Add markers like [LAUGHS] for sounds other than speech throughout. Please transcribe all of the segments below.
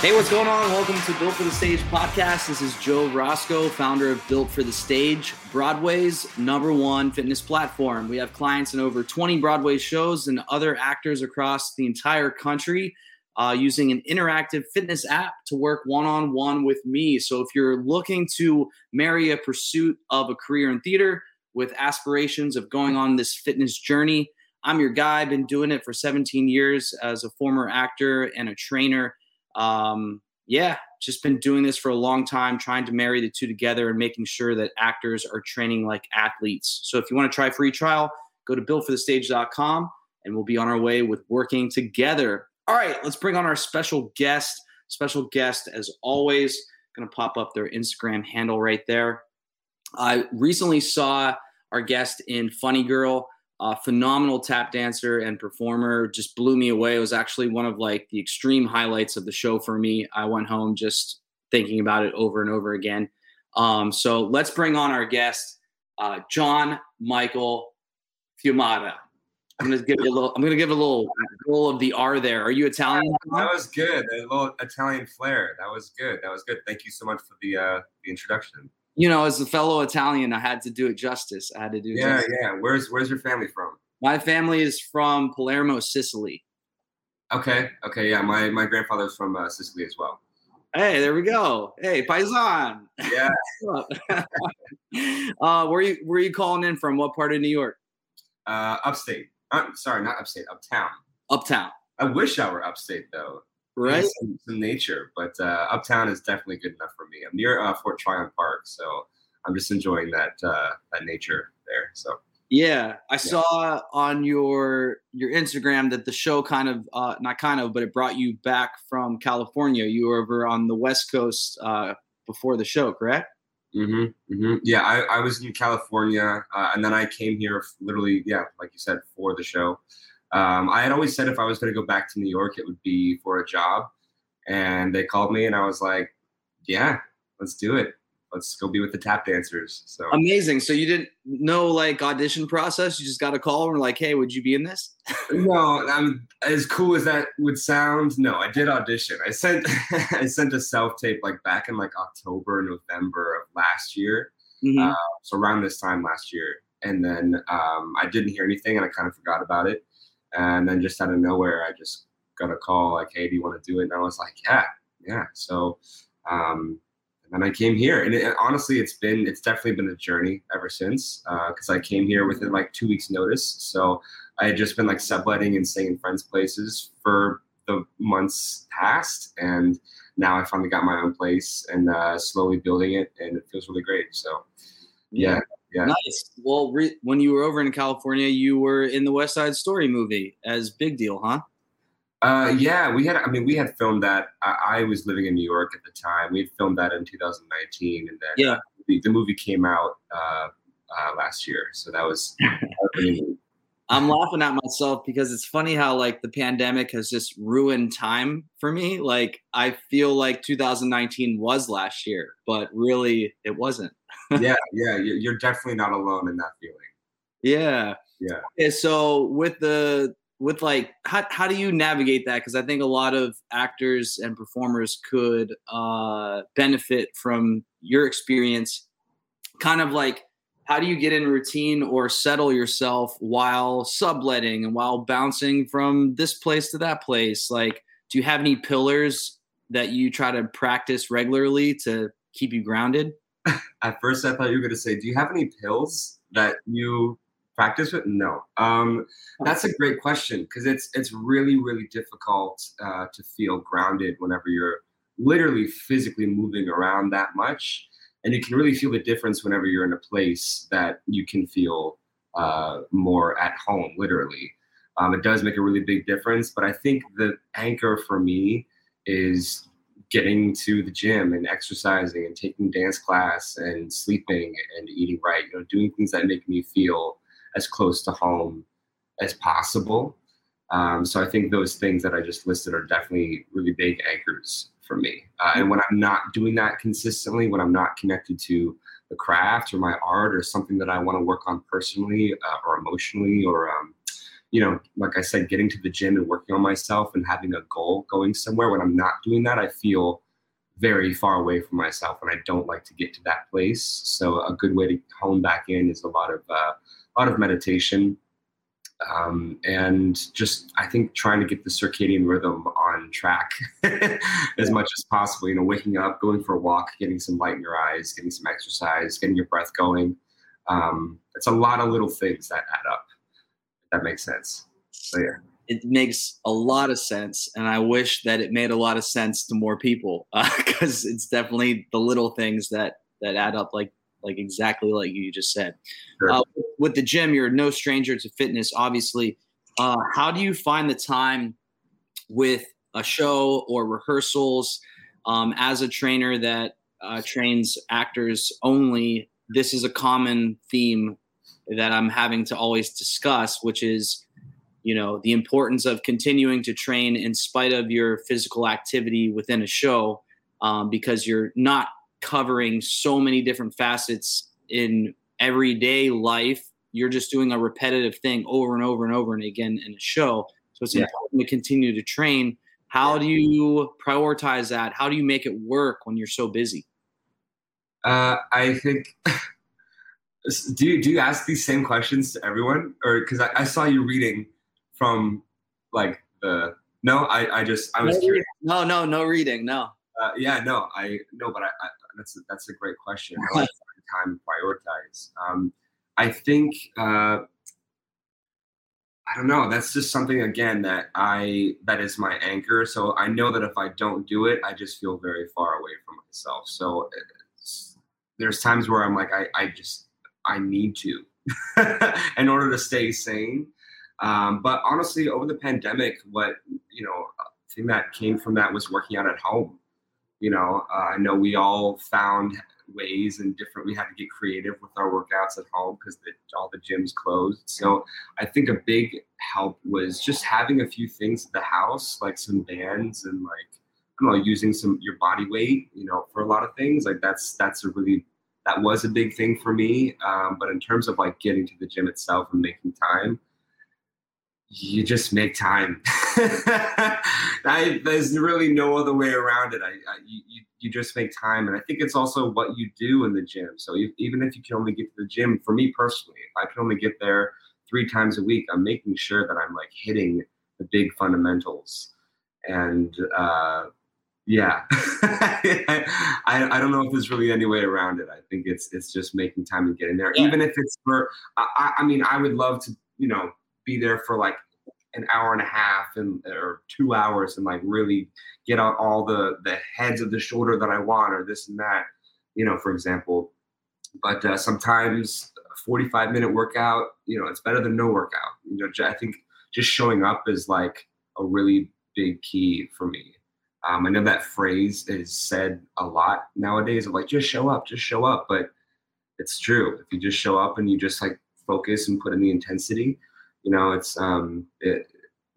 Hey, what's going on? Welcome to Built for the Stage podcast. This is Joe Roscoe, founder of Built for the Stage, Broadway's number one fitness platform. We have clients in over 20 Broadway shows and other actors across the entire country uh, using an interactive fitness app to work one on one with me. So if you're looking to marry a pursuit of a career in theater with aspirations of going on this fitness journey, I'm your guy. I've been doing it for 17 years as a former actor and a trainer um, yeah, just been doing this for a long time, trying to marry the two together and making sure that actors are training like athletes. So if you want to try free trial, go to builtforthestage.com and we'll be on our way with working together. All right, let's bring on our special guest. Special guest, as always, going to pop up their Instagram handle right there. I recently saw our guest in Funny Girl uh, phenomenal tap dancer and performer just blew me away. It was actually one of like the extreme highlights of the show for me. I went home just thinking about it over and over again. Um, so let's bring on our guest uh, john michael fiumara i'm gonna give you a little i'm gonna give a little roll of the r there. Are you italian? That was good. A little italian flair. That was good. That was good. Thank you so much for the uh the introduction you know, as a fellow Italian, I had to do it justice. I had to do. Yeah, justice. yeah. Where's Where's your family from? My family is from Palermo, Sicily. Okay, okay, yeah. My my grandfather's from uh, Sicily as well. Hey, there we go. Hey, paisan. Yeah. [LAUGHS] [LAUGHS] uh, where you where you calling in from? What part of New York? Uh, upstate. Uh, sorry, not upstate. Uptown. Uptown. I wish I were upstate though right? Some, some, nature, but uh, uptown is definitely good enough for me. I'm near uh, Fort Tryon Park, so I'm just enjoying that uh, that nature there. So yeah, I yeah. saw on your your Instagram that the show kind of uh, not kind of, but it brought you back from California. You were over on the West Coast uh, before the show, correct? Mm-hmm, mm-hmm. Yeah, I, I was in California, uh, and then I came here literally, yeah, like you said, for the show. Um, I had always said if I was going to go back to New York, it would be for a job. And they called me, and I was like, "Yeah, let's do it. Let's go be with the tap dancers." So amazing. So you didn't know like audition process. You just got a call and were like, "Hey, would you be in this?" [LAUGHS] no, I'm as cool as that would sound. No, I did audition. I sent [LAUGHS] I sent a self tape like back in like October, November of last year. Mm-hmm. Uh, so around this time last year, and then um, I didn't hear anything, and I kind of forgot about it. And then just out of nowhere, I just got a call like, "Hey, do you want to do it?" And I was like, "Yeah, yeah." So, um, and then I came here, and it, honestly, it's been it's definitely been a journey ever since because uh, I came here within like two weeks' notice. So I had just been like subletting and staying in friends' places for the months past, and now I finally got my own place and uh, slowly building it, and it feels really great. So, yeah. Yeah. Nice. Well, re- when you were over in California, you were in the West Side Story movie as Big Deal, huh? Uh, yeah, we had. I mean, we had filmed that. I, I, was living in New York at the time. We had filmed that in 2019, and then yeah, the, the, movie came out uh, uh last year. So that was. [LAUGHS] I'm laughing at myself because it's funny how like the pandemic has just ruined time for me. Like I feel like 2019 was last year, but really it wasn't. [LAUGHS] yeah, yeah, you're definitely not alone in that feeling. Yeah. Yeah. Okay, so with the with like how, how do you navigate that because i think a lot of actors and performers could uh, benefit from your experience kind of like how do you get in routine or settle yourself while subletting and while bouncing from this place to that place like do you have any pillars that you try to practice regularly to keep you grounded [LAUGHS] at first i thought you were going to say do you have any pills that you practice with? No. Um, that's a great question because it's it's really really difficult uh, to feel grounded whenever you're literally physically moving around that much, and you can really feel the difference whenever you're in a place that you can feel uh, more at home. Literally, um, it does make a really big difference. But I think the anchor for me is getting to the gym and exercising and taking dance class and sleeping and eating right you know doing things that make me feel as close to home as possible. Um, so I think those things that I just listed are definitely really big anchors for me. Uh, and when I'm not doing that consistently, when I'm not connected to the craft or my art or something that I want to work on personally uh, or emotionally, or um, you know, like I said, getting to the gym and working on myself and having a goal going somewhere. When I'm not doing that, I feel very far away from myself, and I don't like to get to that place. So a good way to hone back in is a lot of uh, a lot of meditation, um, and just I think trying to get the circadian rhythm on track [LAUGHS] as much as possible. You know, waking up, going for a walk, getting some light in your eyes, getting some exercise, getting your breath going. Um, it's a lot of little things that add up. that makes sense. So yeah. It makes a lot of sense, and I wish that it made a lot of sense to more people [LAUGHS] because uh, it's definitely the little things that that add up. Like like exactly like you just said. Sure. Uh, with the gym, you're no stranger to fitness, obviously. Uh, how do you find the time with a show or rehearsals um, as a trainer that uh, trains actors only? This is a common theme that I'm having to always discuss, which is, you know, the importance of continuing to train in spite of your physical activity within a show, um, because you're not covering so many different facets in everyday life. You're just doing a repetitive thing over and over and over and again in a show. So it's yeah. important to continue to train. How do you prioritize that? How do you make it work when you're so busy? Uh, I think. [LAUGHS] do you do you ask these same questions to everyone, or because I, I, saw you reading from like the no, I I just I was no, curious. No, no, no reading, no. Uh, yeah, no, I no, but I, I that's a, that's a great question. [LAUGHS] Like time prioritize. Um, I think uh, I don't know. That's just something again that I that is my anchor. So I know that if I don't do it, I just feel very far away from myself. So there's times where I'm like, I, I just I need to [LAUGHS] in order to stay sane. Um, but honestly, over the pandemic, what you know, thing that came from that was working out at home you know, uh, I know we all found ways and different. We had to get creative with our workouts at home because all the gyms closed. So I think a big help was just having a few things at the house, like some bands and like I don't know, using some your body weight, you know, for a lot of things. Like that's that's a really that was a big thing for me. Um, but in terms of like getting to the gym itself and making time, you just make time. [LAUGHS] I, there's really no other way around it. I, I you, you just make time, and I think it's also what you do in the gym. So if, even if you can only get to the gym, for me personally, if I can only get there three times a week, I'm making sure that I'm like hitting the big fundamentals. And uh, yeah, [LAUGHS] I, I don't know if there's really any way around it. I think it's it's just making time and getting there, yeah. even if it's for. I, I mean, I would love to, you know, be there for like an hour and a half and or two hours and like really get out all the the heads of the shoulder that I want or this and that, you know, for example. But uh, sometimes a 45 minute workout, you know, it's better than no workout. You know, I think just showing up is like a really big key for me. Um, I know that phrase is said a lot nowadays of like just show up, just show up, but it's true. If you just show up and you just like focus and put in the intensity, you know, it's um, it,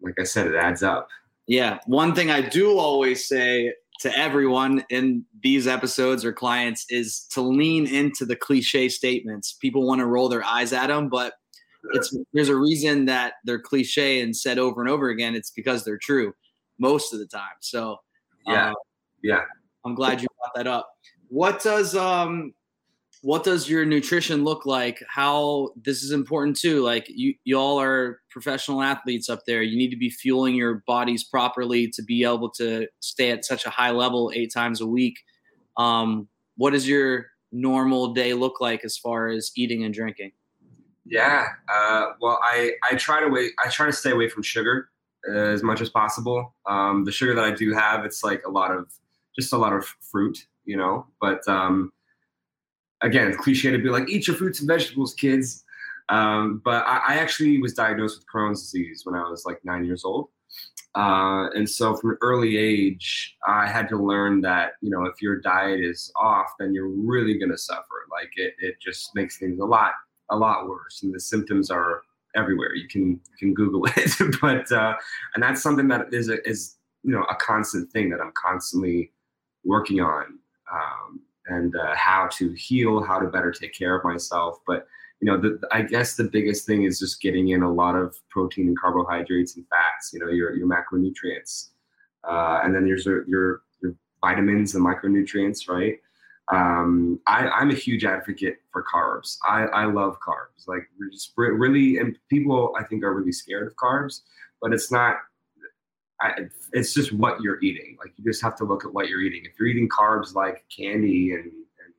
like I said, it adds up. Yeah, one thing I do always say to everyone in these episodes or clients is to lean into the cliche statements. People want to roll their eyes at them, but it's there's a reason that they're cliche and said over and over again. It's because they're true most of the time. So yeah, um, yeah. I'm glad you brought that up. What does um what does your nutrition look like? How this is important too. Like you y'all are professional athletes up there. You need to be fueling your bodies properly to be able to stay at such a high level eight times a week. Um, what does your normal day look like as far as eating and drinking? Yeah. Uh, well, I I try to wait. I try to stay away from sugar as much as possible. Um, the sugar that I do have, it's like a lot of just a lot of fruit, you know. But um, again, cliche to be like, eat your fruits and vegetables, kids. Um, but I, I, actually was diagnosed with Crohn's disease when I was like nine years old. Uh, and so from an early age, I had to learn that, you know, if your diet is off, then you're really going to suffer. Like it, it just makes things a lot, a lot worse. And the symptoms are everywhere. You can, you can Google [LAUGHS] it, but, uh, and that's something that is, a, is, you know, a constant thing that I'm constantly working on. Um, and uh, how to heal, how to better take care of myself. But you know, the, I guess the biggest thing is just getting in a lot of protein and carbohydrates and fats. You know, your your macronutrients, uh, and then there's your, your your vitamins and micronutrients, right? Um, I, I'm a huge advocate for carbs. I, I love carbs. Like just really, and people I think are really scared of carbs, but it's not I, it's just what you're eating. Like you just have to look at what you're eating. If you're eating carbs like candy and, and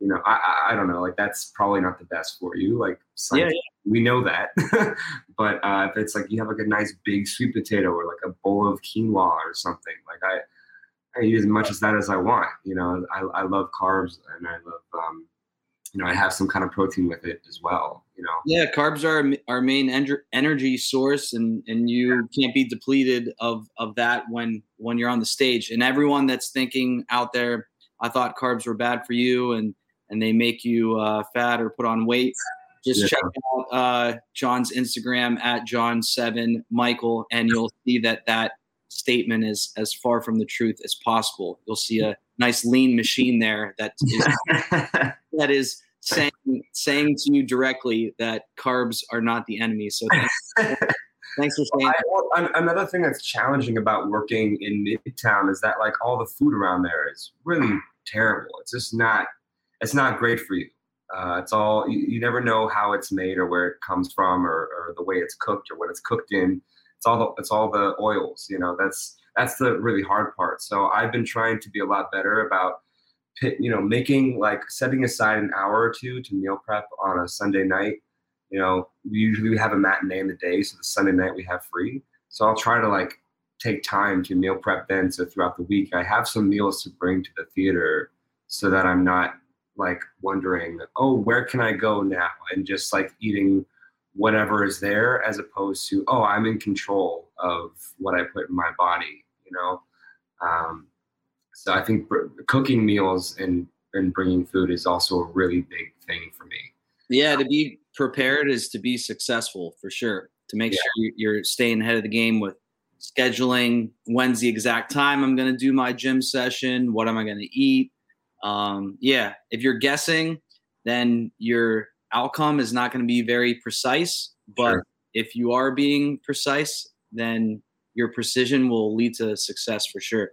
you know, I, I, don't know, like that's probably not the best for you. Like yeah, yeah. we know that. [LAUGHS] but uh, if it's like you have like a nice big sweet potato or like a bowl of quinoa or something, like I, I eat as much as that as I want. You know, I, I love carbs and I love um, you know, I have some kind of protein with it as well. You know. Yeah, carbs are our main energy source, and and you can't be depleted of of that when when you're on the stage. And everyone that's thinking out there, I thought carbs were bad for you, and and they make you uh, fat or put on weight. Just yeah. check out uh, John's Instagram at John Seven Michael, and you'll see that that statement is as far from the truth as possible. You'll see a nice lean machine there that is, [LAUGHS] that is saying saying to you directly that carbs are not the enemy. So thanks, [LAUGHS] thanks for saying. I, another thing that's challenging about working in Midtown is that like all the food around there is really terrible. It's just not. It's not great for you. Uh, it's all you, you, never know how it's made or where it comes from or, or the way it's cooked or what it's cooked in. It's all the it's all the oils. You know that's that's the really hard part. So I've been trying to be a lot better about you know, making like setting aside an hour or two to meal prep on a Sunday night. You know, usually we have a matinee in the day, so the Sunday night we have free. So I'll try to like take time to meal prep then. So throughout the week, I have some meals to bring to the theater so that I'm not like wondering, oh, where can I go now? And just like eating whatever is there as opposed to, oh, I'm in control of what I put in my body, you know? Um, so I think cooking meals and and bringing food is also a really big thing for me. Yeah, to be prepared is to be successful for sure. To make yeah. sure you're staying ahead of the game with scheduling. When's the exact time I'm going to do my gym session? What am I going to eat? Um, yeah, if you're guessing, then your outcome is not going to be very precise. But sure. if you are being precise, then your precision will lead to success for sure.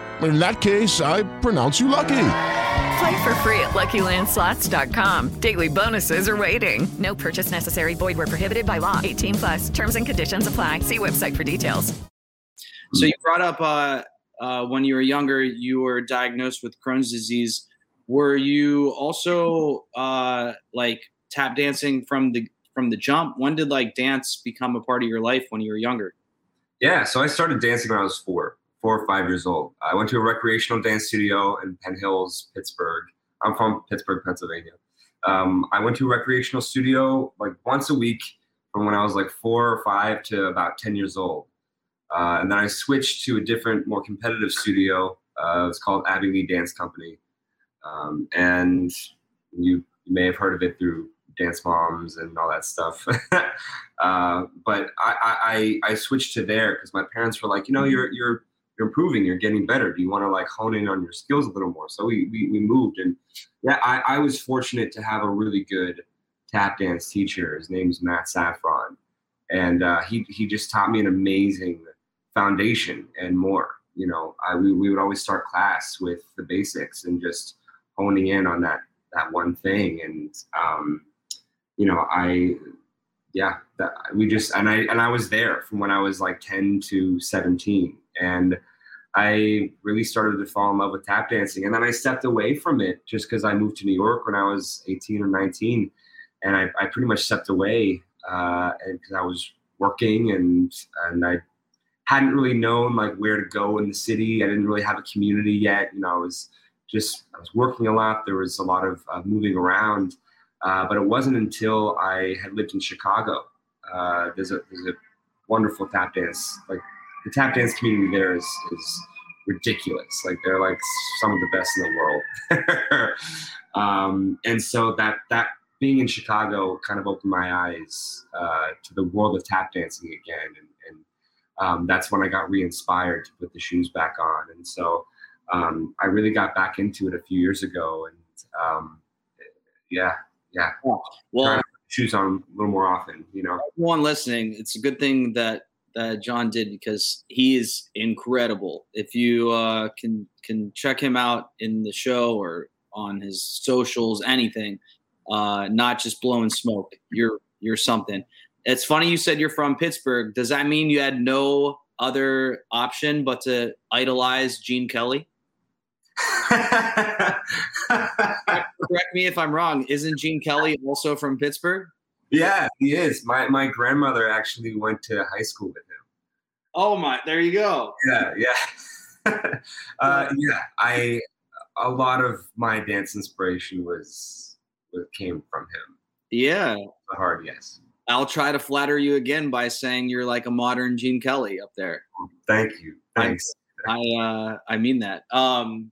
In that case, I pronounce you lucky. Play for free at LuckyLandSlots.com. Daily bonuses are waiting. No purchase necessary. Void where prohibited by law. 18 plus. Terms and conditions apply. See website for details. So you brought up uh, uh, when you were younger, you were diagnosed with Crohn's disease. were you also uh, like tap dancing from the from the jump? When did like dance become a part of your life when you were younger? Yeah, so I started dancing when I was four, four or five years old. I went to a recreational dance studio in Penn Hills, Pittsburgh. I'm from Pittsburgh, Pennsylvania. Um, I went to a recreational studio like once a week from when I was like four or five to about 10 years old. Uh, and then I switched to a different, more competitive studio. Uh, it's called Abby Lee Dance Company. Um, and you, you may have heard of it through Dance Moms and all that stuff. [LAUGHS] uh, but I, I, I switched to there because my parents were like, you know, you're, you're, you're improving, you're getting better. Do you want to like hone in on your skills a little more? So we, we, we moved. And yeah, I, I was fortunate to have a really good tap dance teacher. His name is Matt Saffron. And uh, he, he just taught me an amazing foundation and more. You know, I, we, we would always start class with the basics and just honing in on that that one thing. And um, you know, I yeah, that, we just and I and I was there from when I was like 10 to 17, and I really started to fall in love with tap dancing. And then I stepped away from it just because I moved to New York when I was 18 or 19, and I, I pretty much stepped away uh, because I was working and and I hadn't really known like where to go in the city. I didn't really have a community yet. You know, I was just I was working a lot. There was a lot of uh, moving around, uh, but it wasn't until I had lived in Chicago. Uh, there's a there's a wonderful tap dance like the tap dance community there is is ridiculous. Like they're like some of the best in the world. [LAUGHS] um, and so that that being in Chicago kind of opened my eyes uh, to the world of tap dancing again and, and um, that's when I got re-inspired to put the shoes back on. And so um, I really got back into it a few years ago. And um, yeah, yeah. Well, shoes on a little more often, you know. Everyone listening, it's a good thing that that John did because he is incredible. If you uh, can can check him out in the show or on his socials, anything, uh, not just blowing smoke. You're you're something. It's funny you said you're from Pittsburgh. Does that mean you had no other option but to idolize Gene Kelly? [LAUGHS] Correct me if I'm wrong. Isn't Gene Kelly also from Pittsburgh? Yeah, he is. My my grandmother actually went to high school with him. Oh my! There you go. Yeah, yeah, [LAUGHS] uh, yeah. I a lot of my dance inspiration was, was came from him. Yeah, a hard yes. I'll try to flatter you again by saying you're like a modern Gene Kelly up there. Thank you. Thanks. I I, uh, I mean that. Um,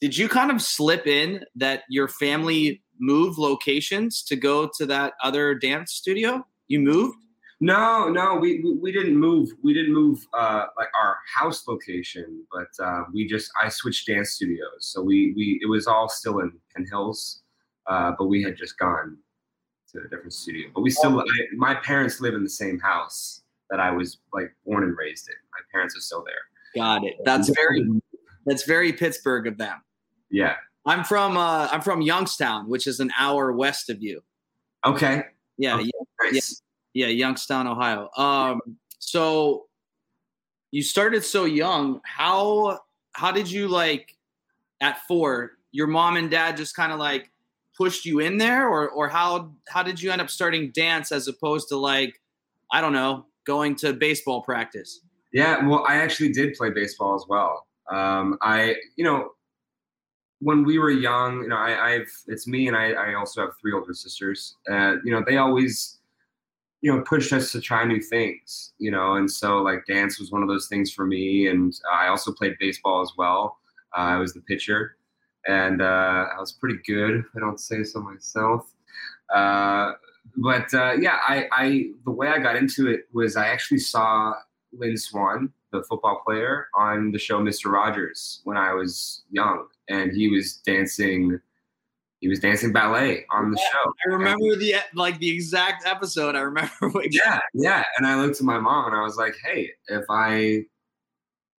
did you kind of slip in that your family moved locations to go to that other dance studio? You moved? No, no, we, we, we didn't move. We didn't move uh, like our house location, but uh, we just I switched dance studios. So we we it was all still in Penn Hills, uh, but we had just gone to a different studio. But we still, I, my parents live in the same house that I was like born and raised in. My parents are still there. Got it. That's very that's very Pittsburgh of them. Yeah. I'm from uh, I'm from Youngstown, which is an hour west of you. Okay. Yeah, okay. yeah, nice. yeah, yeah, Youngstown, Ohio. Um, so you started so young. How how did you like at four? Your mom and dad just kind of like pushed you in there, or or how how did you end up starting dance as opposed to like I don't know going to baseball practice? Yeah, well, I actually did play baseball as well. Um, I you know when we were young, you know, I, I've it's me and I, I also have three older sisters. Uh, you know, they always, you know, pushed us to try new things. You know, and so like dance was one of those things for me. And I also played baseball as well. Uh, I was the pitcher, and uh, I was pretty good. I don't say so myself. Uh, but uh, yeah, I, I the way I got into it was I actually saw Lynn Swann, the football player, on the show Mr. Rogers when I was young and he was dancing he was dancing ballet on the yeah, show. I remember the like the exact episode. I remember. [LAUGHS] yeah, yeah. And I looked at my mom and I was like, "Hey, if I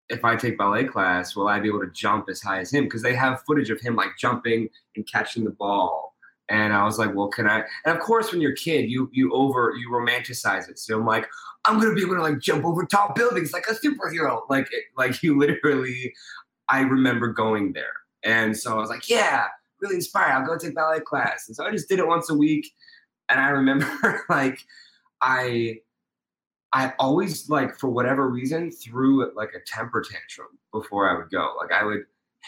if I take ballet class, will I be able to jump as high as him? Because they have footage of him like jumping and catching the ball. And I was like, well, can I? And of course, when you're a kid, you you over you romanticize it. So I'm like, I'm gonna be able to like jump over tall buildings like a superhero. Like like [LAUGHS] you literally, I remember going there and so I was like, yeah, really inspired. I'll go take ballet class. And so I just did it once a week. And I [LAUGHS] remember like I I always like for whatever reason threw like a temper tantrum before I would go. Like I would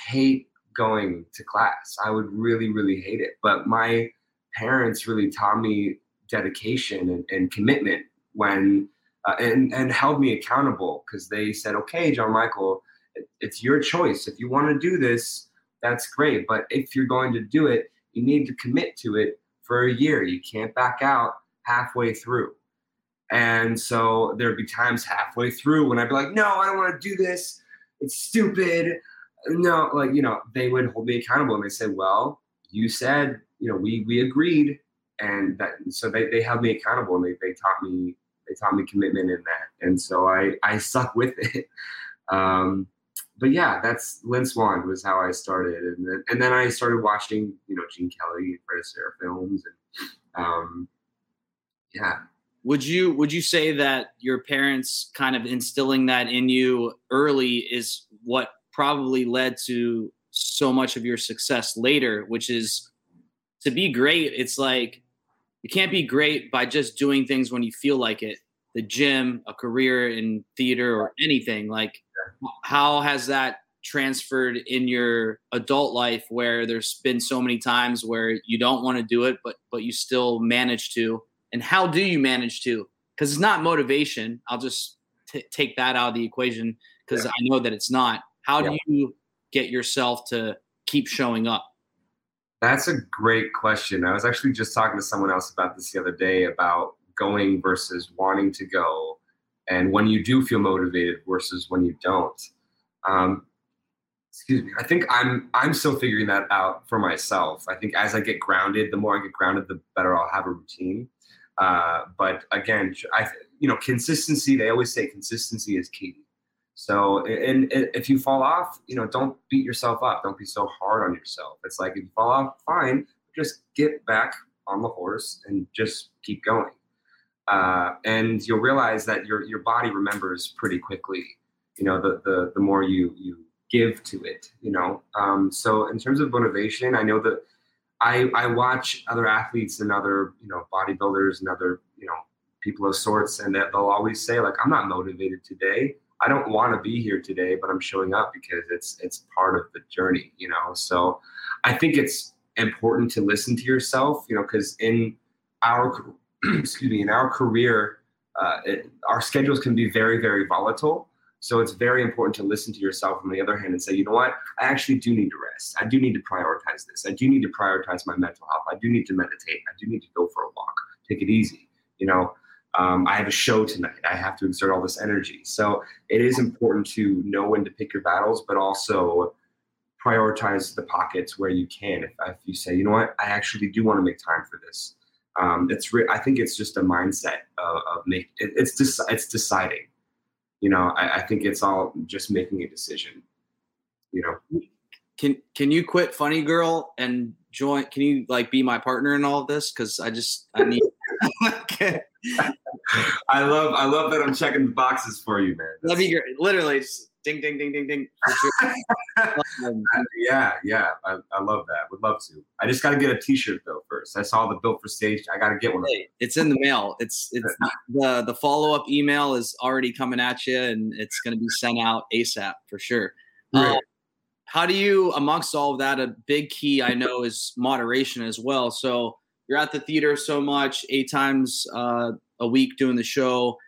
hate going to class. I would really, really hate it. But my parents really taught me dedication and, and commitment when uh, and and held me accountable because they said, "Okay, John Michael, it, it's your choice. If you want to do this, that's great. But if you're going to do it, you need to commit to it for a year. You can't back out halfway through." And so there'd be times halfway through when I'd be like, "No, I don't want to do this. It's stupid." No, like you know, they would hold me accountable and they say, "Well, you said, you know, we we agreed." And that, so they, they held me accountable and they, they taught me they taught me commitment in that, and so I I stuck with it. [LAUGHS] Um, but yeah, that's Lynn Swann was how I started, and then and then I started watching you know Gene Kelly, and Fred Astaire films, and um, yeah. Would you would you say that your parents kind of instilling that in you early is what probably led to so much of your success later, which is to be great, it's like you can't be great by just doing things when you feel like it. The gym, a career in theater, or anything. Like, how has that transferred in your adult life where there's been so many times where you don't want to do it, but but you still manage to? And how do you manage to? Because it's not motivation. I'll just t- take that out of the equation because yeah. I know that it's not. How yeah. do you get yourself to keep showing up? That's a great question. I was actually just talking to someone else about this the other day about going versus wanting to go, and when you do feel motivated versus when you don't. Um, excuse me. I think I'm I'm still figuring that out for myself. I think as I get grounded, the more I get grounded, the better I'll have a routine. Uh, but again, I you know consistency. They always say consistency is key. So, and, if you fall off, you know, don't beat yourself up. Don't be so hard on yourself. It's like if you fall off, fine, just get back on the horse and just keep going. Uh, and you'll realize that your your body remembers pretty quickly. You know, the the the more you you give to it. You know, um, so in terms of motivation, I know that I I watch other athletes and other you know bodybuilders and other you know people of sorts, and that they'll always say like, I'm not motivated today I don't want to be here today, but I'm showing up because it's it's part of the journey, you know. So I think it's important to listen to yourself, you know, because in our [CLEARS THROAT] excuse me, in our career, uh, it, our schedules can be very very volatile. So it's very important to listen to yourself on the other hand and say, you know what, I actually do need to rest. I do need to prioritize this. I do need to prioritize my mental health. I do need to meditate. I do need to go for a walk. Take it easy. You know, um, I have a show tonight. I have to exert all this energy. So it is important to know when to pick your battles, but also prioritize the pockets where you can. If, if you say, you know what, I actually do want to make time for this. Um, it's re- I think it's just a mindset of, of make it, it's just it's deciding. You know, I, I think it's all just making a decision. You know, can can you quit Funny Girl and join? Can you like be my partner in all of this? Because I just I need. [LAUGHS] I love I love that I'm checking the boxes for you, man. That'd be great. Literally, just ding ding ding ding ding. [LAUGHS] Um, yeah, yeah. I, I love that. Would love to. I just got to get a T-shirt though first. I saw the built for stage. I got to get one. Hey, it's in the mail. It's it's [LAUGHS] the the follow up email is already coming at you, and it's going to be sent out ASAP for sure. Um, how do you, amongst all of that, a big key I know is moderation as well. So you're at the theater so much, eight times uh, a week doing the show.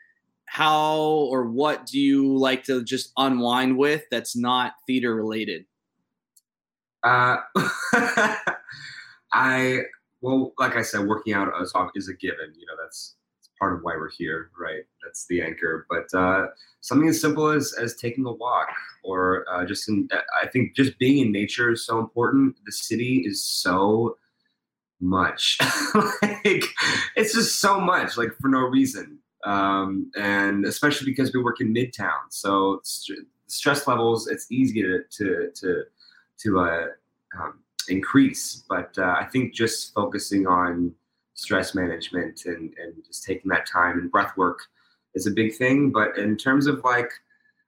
How or what do you like to just unwind with that's not theater related? Uh, [LAUGHS] I well, like I said, working out is, is a given. You know, that's part of why we're here, right? That's the anchor. But uh, something as simple as as taking a walk, or uh, just in, I think just being in nature is so important. The city is so much. [LAUGHS] like it's just so much, like for no reason. Um, and especially because we work in Midtown, so st- stress levels it's easy to to to, to uh, um, increase. But uh, I think just focusing on stress management and and just taking that time and breath work is a big thing. But in terms of like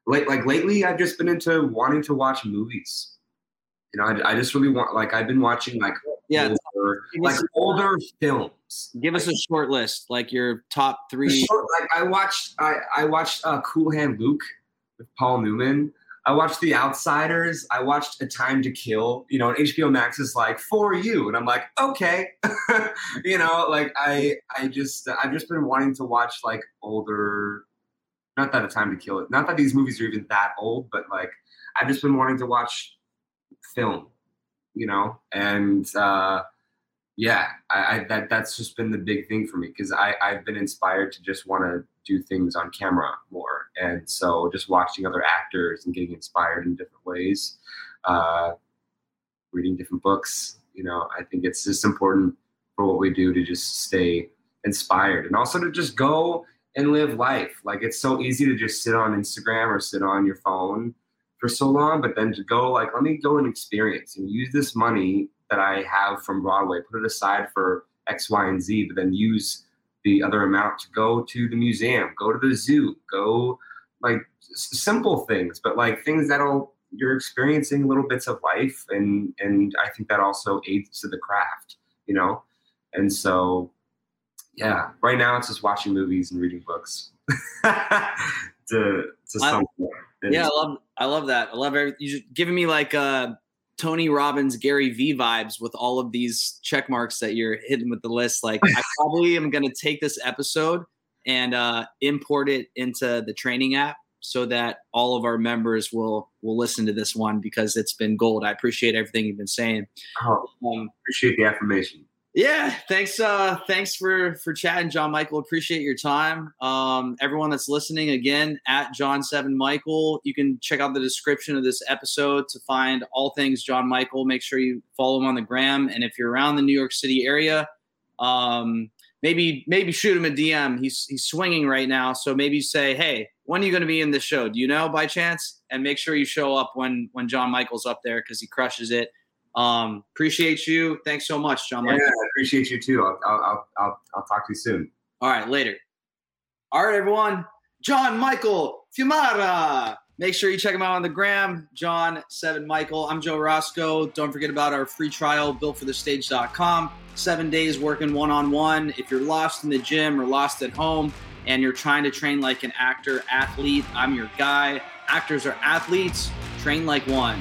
late like lately, I've just been into wanting to watch movies You know, I, I just really want like I've been watching like Yeah. Like older films. Give us a short list, like your top three. Short- like I watched I I watched uh, Cool Hand Luke with Paul Newman. I watched The Outsiders. I watched A Time to Kill. You know, and HBO Max is like for you, and I'm like, okay, [LAUGHS] you know, like I I just I've just been wanting to watch like older. Not that A Time to Kill. It Not that these movies are even that old, but like I've just been wanting to watch film, you know, and uh, yeah, I, I that that's just been the big thing for me because I I've been inspired to just want to do things on camera more, and so just watching other actors and getting inspired in different ways, uh, reading different books, you know, I think it's just important for what we do to just stay inspired and also to just go and live life. Like it's so easy to just sit on Instagram or sit on your phone for so long, but then to go like, let me go and experience and use this money that I have from Broadway, put it aside for X, Y, and Z, but then use the other amount to go to the museum, go to the zoo, go like simple things, but like things that'll you're experiencing little bits of life and and I think that also aids to the craft, you know? And so yeah, right now it's just watching movies and reading books. [LAUGHS] to to I- some point. Yeah, I love I love that. I love every, You're giving me like uh Tony Robbins, Gary V vibes with all of these check marks that you're hitting with the list. Like I [LAUGHS] probably am gonna take this episode and uh import it into the training app so that all of our members will will listen to this one because it's been gold. I appreciate everything you've been saying. Oh, Um, appreciate the affirmation. Yeah, thanks. Uh, thanks for for chatting, John Michael. Appreciate your time. Um, everyone that's listening again at John Seven Michael. You can check out the description of this episode to find all things John Michael. Make sure you follow him on the gram, and if you're around the New York City area, um, maybe maybe shoot him a DM. He's he's swinging right now, so maybe say, hey, when are you going to be in this show? Do you know by chance? And make sure you show up when when John Michael's up there because he crushes it. Um, appreciate you. Thanks so much, John Yeah, I appreciate you too. I'll I'll I'll I'll, I'll talk to you soon. All right, later. All right, everyone. John Michael Fiumara. Make sure you check him out on the gram, John Seven Michael. I'm Joe Roscoe. Don't forget about our free trial, builtforthestage.com. Seven days working one on one. If you're lost in the gym or lost at home and you're trying to train like an actor, athlete, I'm your guy. Actors are athletes. Train like one.